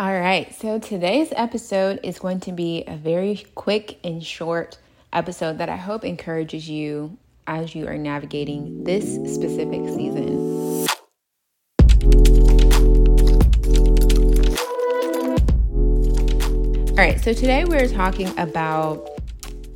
All right, so today's episode is going to be a very quick and short episode that I hope encourages you as you are navigating this specific season. All right, so today we're talking about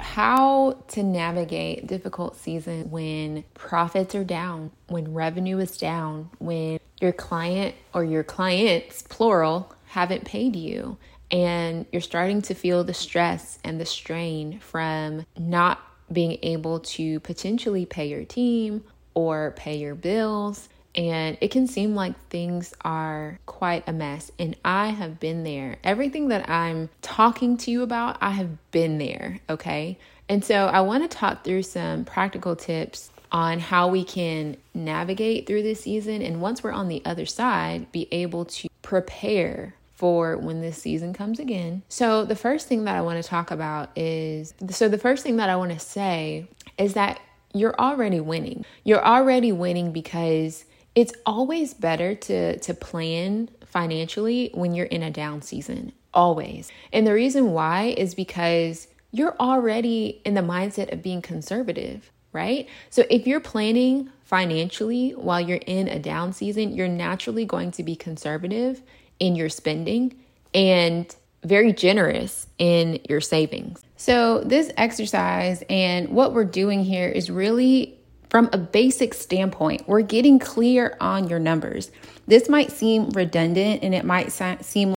how to navigate difficult season when profits are down, when revenue is down, when your client or your clients, plural, haven't paid you and you're starting to feel the stress and the strain from not being able to potentially pay your team or pay your bills and it can seem like things are quite a mess. And I have been there. Everything that I'm talking to you about, I have been there. Okay. And so I want to talk through some practical tips on how we can navigate through this season. And once we're on the other side, be able to prepare for when this season comes again. So, the first thing that I want to talk about is so, the first thing that I want to say is that you're already winning. You're already winning because it's always better to to plan financially when you're in a down season always and the reason why is because you're already in the mindset of being conservative right so if you're planning financially while you're in a down season you're naturally going to be conservative in your spending and very generous in your savings so this exercise and what we're doing here is really from a basic standpoint, we're getting clear on your numbers. This might seem redundant and it might seem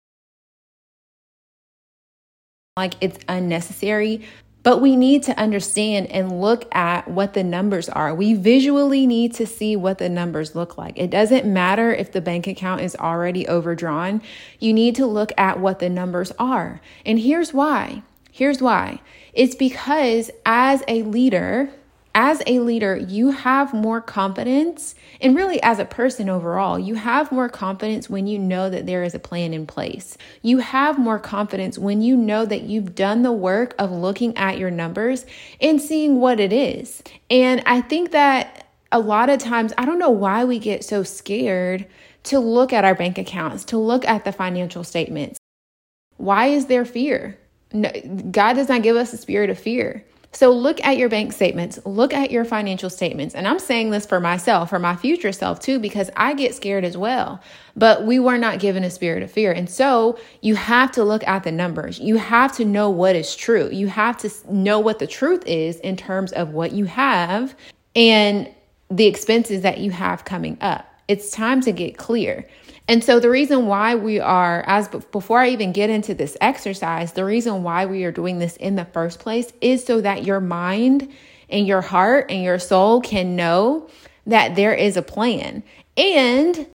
like it's unnecessary, but we need to understand and look at what the numbers are. We visually need to see what the numbers look like. It doesn't matter if the bank account is already overdrawn. You need to look at what the numbers are. And here's why. Here's why. It's because as a leader, as a leader, you have more confidence, and really as a person overall, you have more confidence when you know that there is a plan in place. You have more confidence when you know that you've done the work of looking at your numbers and seeing what it is. And I think that a lot of times, I don't know why we get so scared to look at our bank accounts, to look at the financial statements. Why is there fear? No, God does not give us a spirit of fear. So look at your bank statements, look at your financial statements. And I'm saying this for myself, for my future self too, because I get scared as well. But we were not given a spirit of fear. And so you have to look at the numbers. You have to know what is true. You have to know what the truth is in terms of what you have and the expenses that you have coming up. It's time to get clear. And so the reason why we are as before I even get into this exercise, the reason why we are doing this in the first place is so that your mind and your heart and your soul can know that there is a plan. And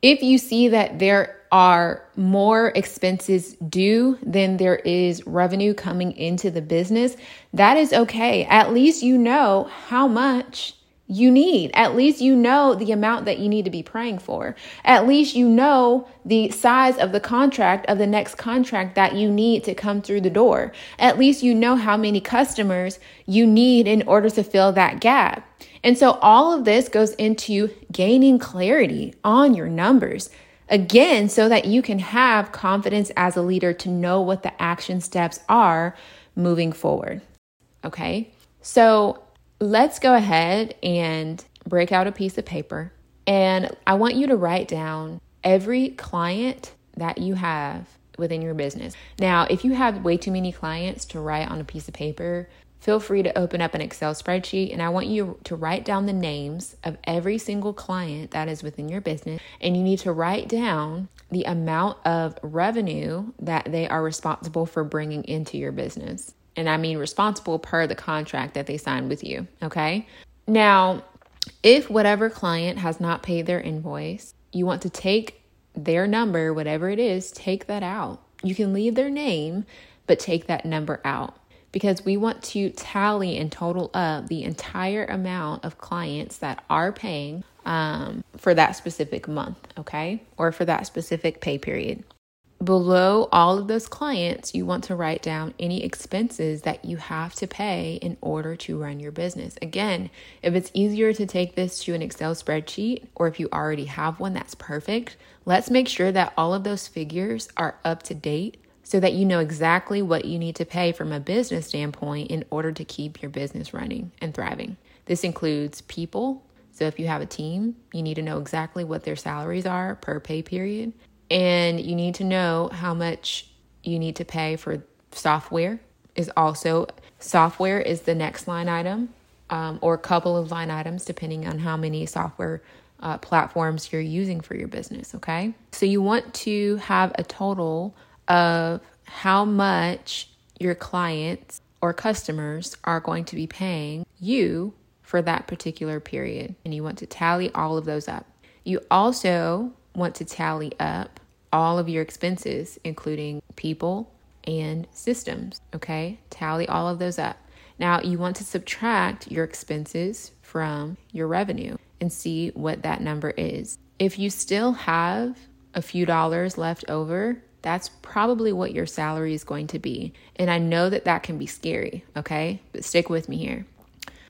if you see that there are more expenses due than there is revenue coming into the business, that is okay. At least you know how much you need. At least you know the amount that you need to be praying for. At least you know the size of the contract of the next contract that you need to come through the door. At least you know how many customers you need in order to fill that gap. And so all of this goes into gaining clarity on your numbers. Again, so that you can have confidence as a leader to know what the action steps are moving forward. Okay. So let's go ahead and break out a piece of paper. And I want you to write down every client that you have within your business. Now, if you have way too many clients to write on a piece of paper, feel free to open up an Excel spreadsheet and I want you to write down the names of every single client that is within your business. And you need to write down the amount of revenue that they are responsible for bringing into your business. And I mean responsible per the contract that they signed with you. Okay. Now, if whatever client has not paid their invoice, you want to take their number, whatever it is, take that out. You can leave their name, but take that number out because we want to tally and total up the entire amount of clients that are paying um, for that specific month, okay, or for that specific pay period. Below all of those clients, you want to write down any expenses that you have to pay in order to run your business. Again, if it's easier to take this to an Excel spreadsheet, or if you already have one, that's perfect. Let's make sure that all of those figures are up to date so that you know exactly what you need to pay from a business standpoint in order to keep your business running and thriving. This includes people. So, if you have a team, you need to know exactly what their salaries are per pay period. And you need to know how much you need to pay for software, is also software is the next line item um, or a couple of line items, depending on how many software uh, platforms you're using for your business. Okay. So, you want to have a total of how much your clients or customers are going to be paying you for that particular period. And you want to tally all of those up. You also want to tally up all of your expenses, including people and systems. Okay, tally all of those up. Now, you want to subtract your expenses from your revenue and see what that number is. If you still have a few dollars left over, that's probably what your salary is going to be. And I know that that can be scary, okay? But stick with me here.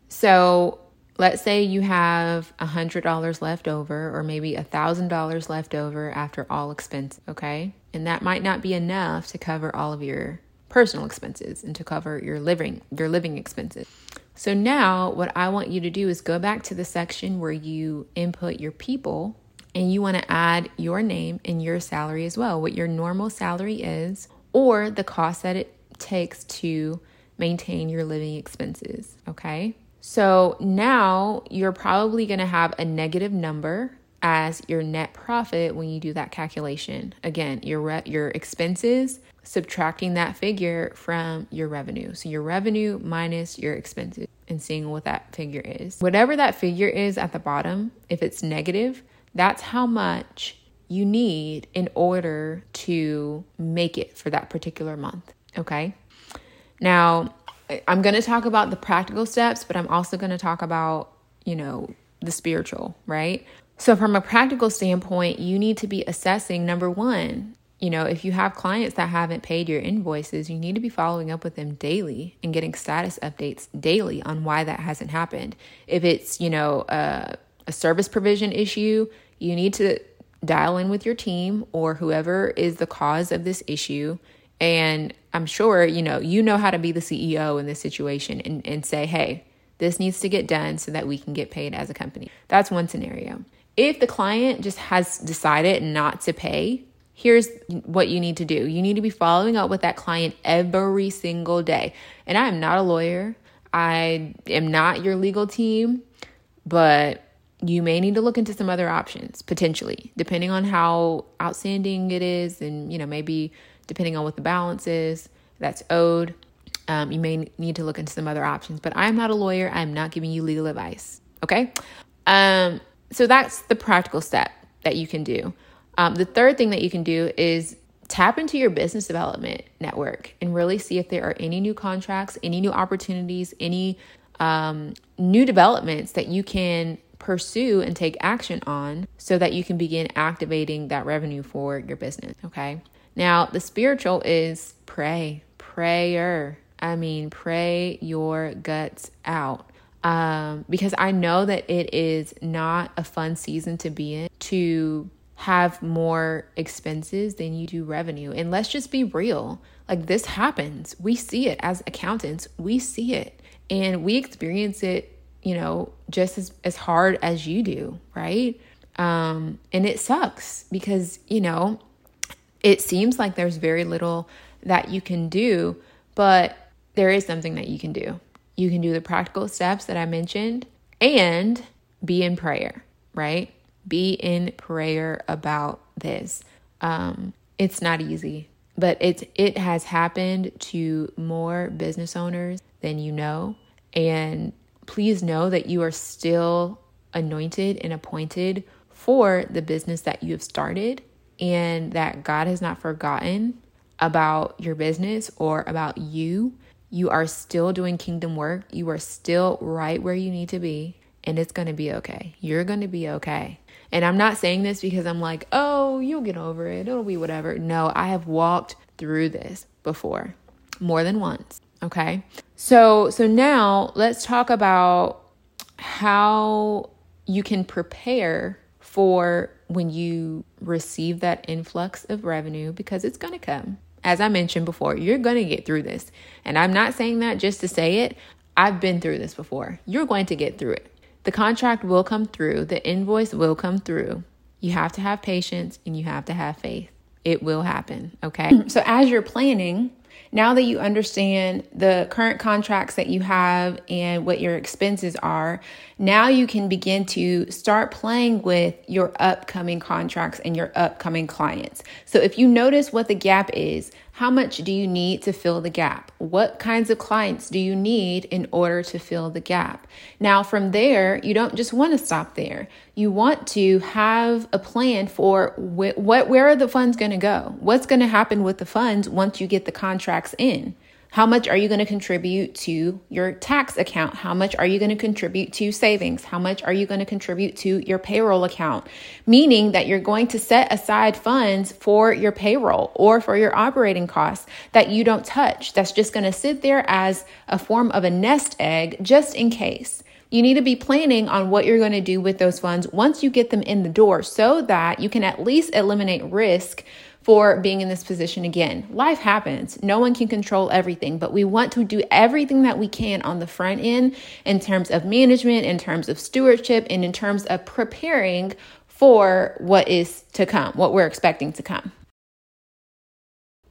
So, let's say you have a $100 left over or maybe a $1,000 left over after all expenses, okay? And that might not be enough to cover all of your personal expenses and to cover your living your living expenses. So now what I want you to do is go back to the section where you input your people and you want to add your name and your salary as well, what your normal salary is, or the cost that it takes to maintain your living expenses. Okay. So now you're probably going to have a negative number as your net profit when you do that calculation. Again, your re- your expenses subtracting that figure from your revenue. So your revenue minus your expenses and seeing what that figure is. Whatever that figure is at the bottom, if it's negative, that's how much you need in order to make it for that particular month. Okay. Now, I'm going to talk about the practical steps, but I'm also going to talk about, you know, the spiritual, right? So, from a practical standpoint, you need to be assessing number one, you know, if you have clients that haven't paid your invoices, you need to be following up with them daily and getting status updates daily on why that hasn't happened. If it's, you know, a, a service provision issue, you need to dial in with your team or whoever is the cause of this issue. And I'm sure, you know, you know how to be the CEO in this situation and, and say, hey, this needs to get done so that we can get paid as a company. That's one scenario. If the client just has decided not to pay, here's what you need to do you need to be following up with that client every single day. And I am not a lawyer, I am not your legal team, but you may need to look into some other options potentially, depending on how outstanding it is, and you know, maybe depending on what the balance is that's owed. Um, you may need to look into some other options, but I'm not a lawyer. I'm not giving you legal advice. Okay. Um, so that's the practical step that you can do. Um, the third thing that you can do is tap into your business development network and really see if there are any new contracts, any new opportunities, any um, new developments that you can pursue and take action on so that you can begin activating that revenue for your business. Okay. Now, the spiritual is pray, prayer. I mean, pray your guts out. Um, because I know that it is not a fun season to be in to have more expenses than you do revenue. And let's just be real like, this happens. We see it as accountants, we see it and we experience it you know, just as, as hard as you do, right? Um, and it sucks because, you know, it seems like there's very little that you can do, but there is something that you can do. You can do the practical steps that I mentioned and be in prayer, right? Be in prayer about this. Um, it's not easy, but it's it has happened to more business owners than you know. And please know that you are still anointed and appointed for the business that you have started and that God has not forgotten about your business or about you. You are still doing kingdom work. You are still right where you need to be, and it's going to be okay. You're going to be okay. And I'm not saying this because I'm like, oh, you'll get over it. It'll be whatever. No, I have walked through this before more than once. Okay. So, so now let's talk about how you can prepare for when you receive that influx of revenue because it's going to come. As I mentioned before, you're going to get through this. And I'm not saying that just to say it. I've been through this before. You're going to get through it. The contract will come through, the invoice will come through. You have to have patience and you have to have faith. It will happen. Okay. So, as you're planning, now that you understand the current contracts that you have and what your expenses are, now you can begin to start playing with your upcoming contracts and your upcoming clients. So if you notice what the gap is, how much do you need to fill the gap? What kinds of clients do you need in order to fill the gap? Now, from there, you don't just want to stop there. You want to have a plan for wh- what where are the funds going to go? What's going to happen with the funds once you get the contracts in? How much are you going to contribute to your tax account? How much are you going to contribute to savings? How much are you going to contribute to your payroll account? Meaning that you're going to set aside funds for your payroll or for your operating costs that you don't touch. That's just going to sit there as a form of a nest egg just in case. You need to be planning on what you're going to do with those funds once you get them in the door so that you can at least eliminate risk for being in this position again. Life happens. No one can control everything, but we want to do everything that we can on the front end in terms of management, in terms of stewardship, and in terms of preparing for what is to come, what we're expecting to come.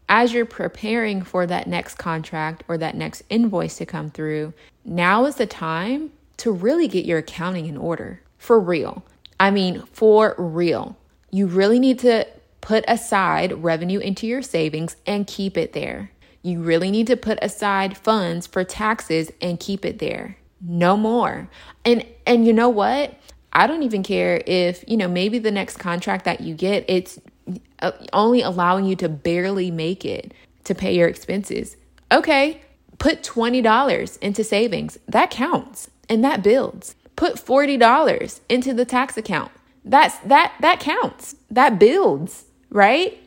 As you're preparing for that next contract or that next invoice to come through, now is the time to really get your accounting in order for real. I mean, for real. You really need to put aside revenue into your savings and keep it there. You really need to put aside funds for taxes and keep it there. No more. And and you know what? I don't even care if, you know, maybe the next contract that you get it's uh, only allowing you to barely make it to pay your expenses. Okay, put $20 into savings. That counts and that builds. Put $40 into the tax account. That's that that counts. That builds right?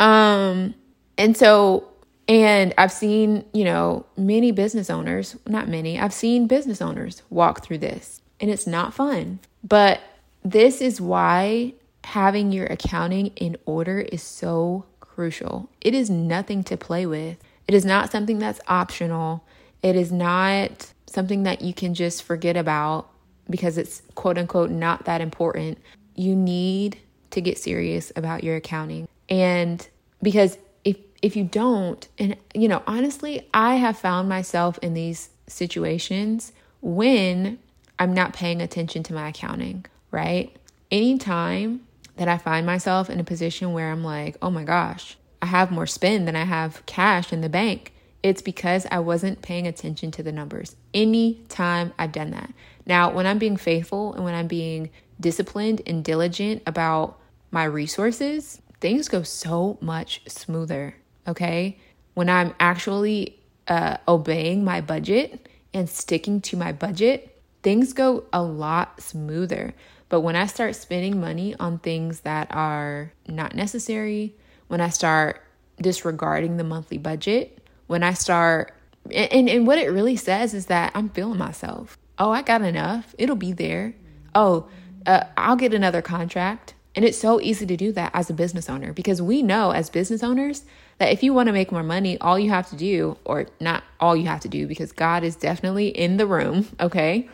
Um, and so, and I've seen, you know, many business owners, not many, I've seen business owners walk through this, and it's not fun. But this is why having your accounting in order is so crucial. It is nothing to play with, it is not something that's optional, it is not something that you can just forget about because it's quote unquote not that important. You need to get serious about your accounting. And because if if you don't and you know, honestly, I have found myself in these situations when I'm not paying attention to my accounting, right? Anytime that I find myself in a position where I'm like, "Oh my gosh, I have more spend than I have cash in the bank." It's because I wasn't paying attention to the numbers. Anytime I've done that. Now, when I'm being faithful and when I'm being disciplined and diligent about my resources, things go so much smoother. Okay. When I'm actually uh, obeying my budget and sticking to my budget, things go a lot smoother. But when I start spending money on things that are not necessary, when I start disregarding the monthly budget, when I start, and, and what it really says is that I'm feeling myself. Oh, I got enough. It'll be there. Oh, uh, I'll get another contract. And it's so easy to do that as a business owner because we know as business owners that if you want to make more money, all you have to do, or not all you have to do, because God is definitely in the room, okay?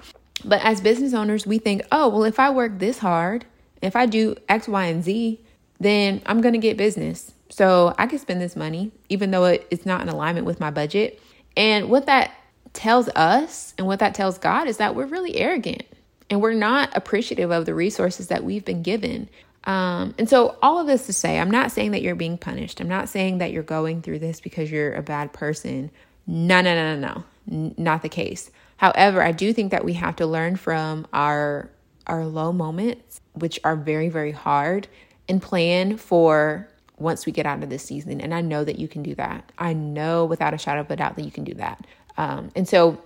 But as business owners, we think, oh, well, if I work this hard, if I do X, Y, and Z, then I'm going to get business. So I can spend this money, even though it's not in alignment with my budget. And what that tells us and what that tells God is that we're really arrogant and we're not appreciative of the resources that we've been given. Um, and so, all of this to say, I'm not saying that you're being punished. I'm not saying that you're going through this because you're a bad person. No, no, no, no, no, N- not the case. However, I do think that we have to learn from our our low moments, which are very, very hard, and plan for once we get out of this season. And I know that you can do that. I know without a shadow of a doubt that you can do that. Um, and so,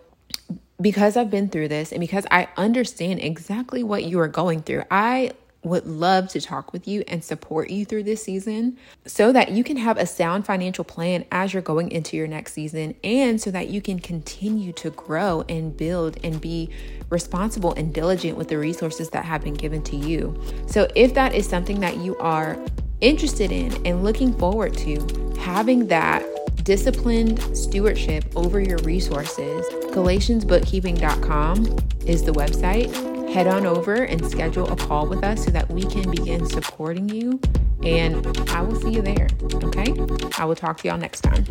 because I've been through this and because I understand exactly what you are going through, I would love to talk with you and support you through this season so that you can have a sound financial plan as you're going into your next season and so that you can continue to grow and build and be responsible and diligent with the resources that have been given to you. So, if that is something that you are interested in and looking forward to, having that disciplined stewardship over your resources, GalatiansBookkeeping.com is the website head on over and schedule a call with us so that we can begin supporting you. And I will see you there. Okay? I will talk to y'all next time.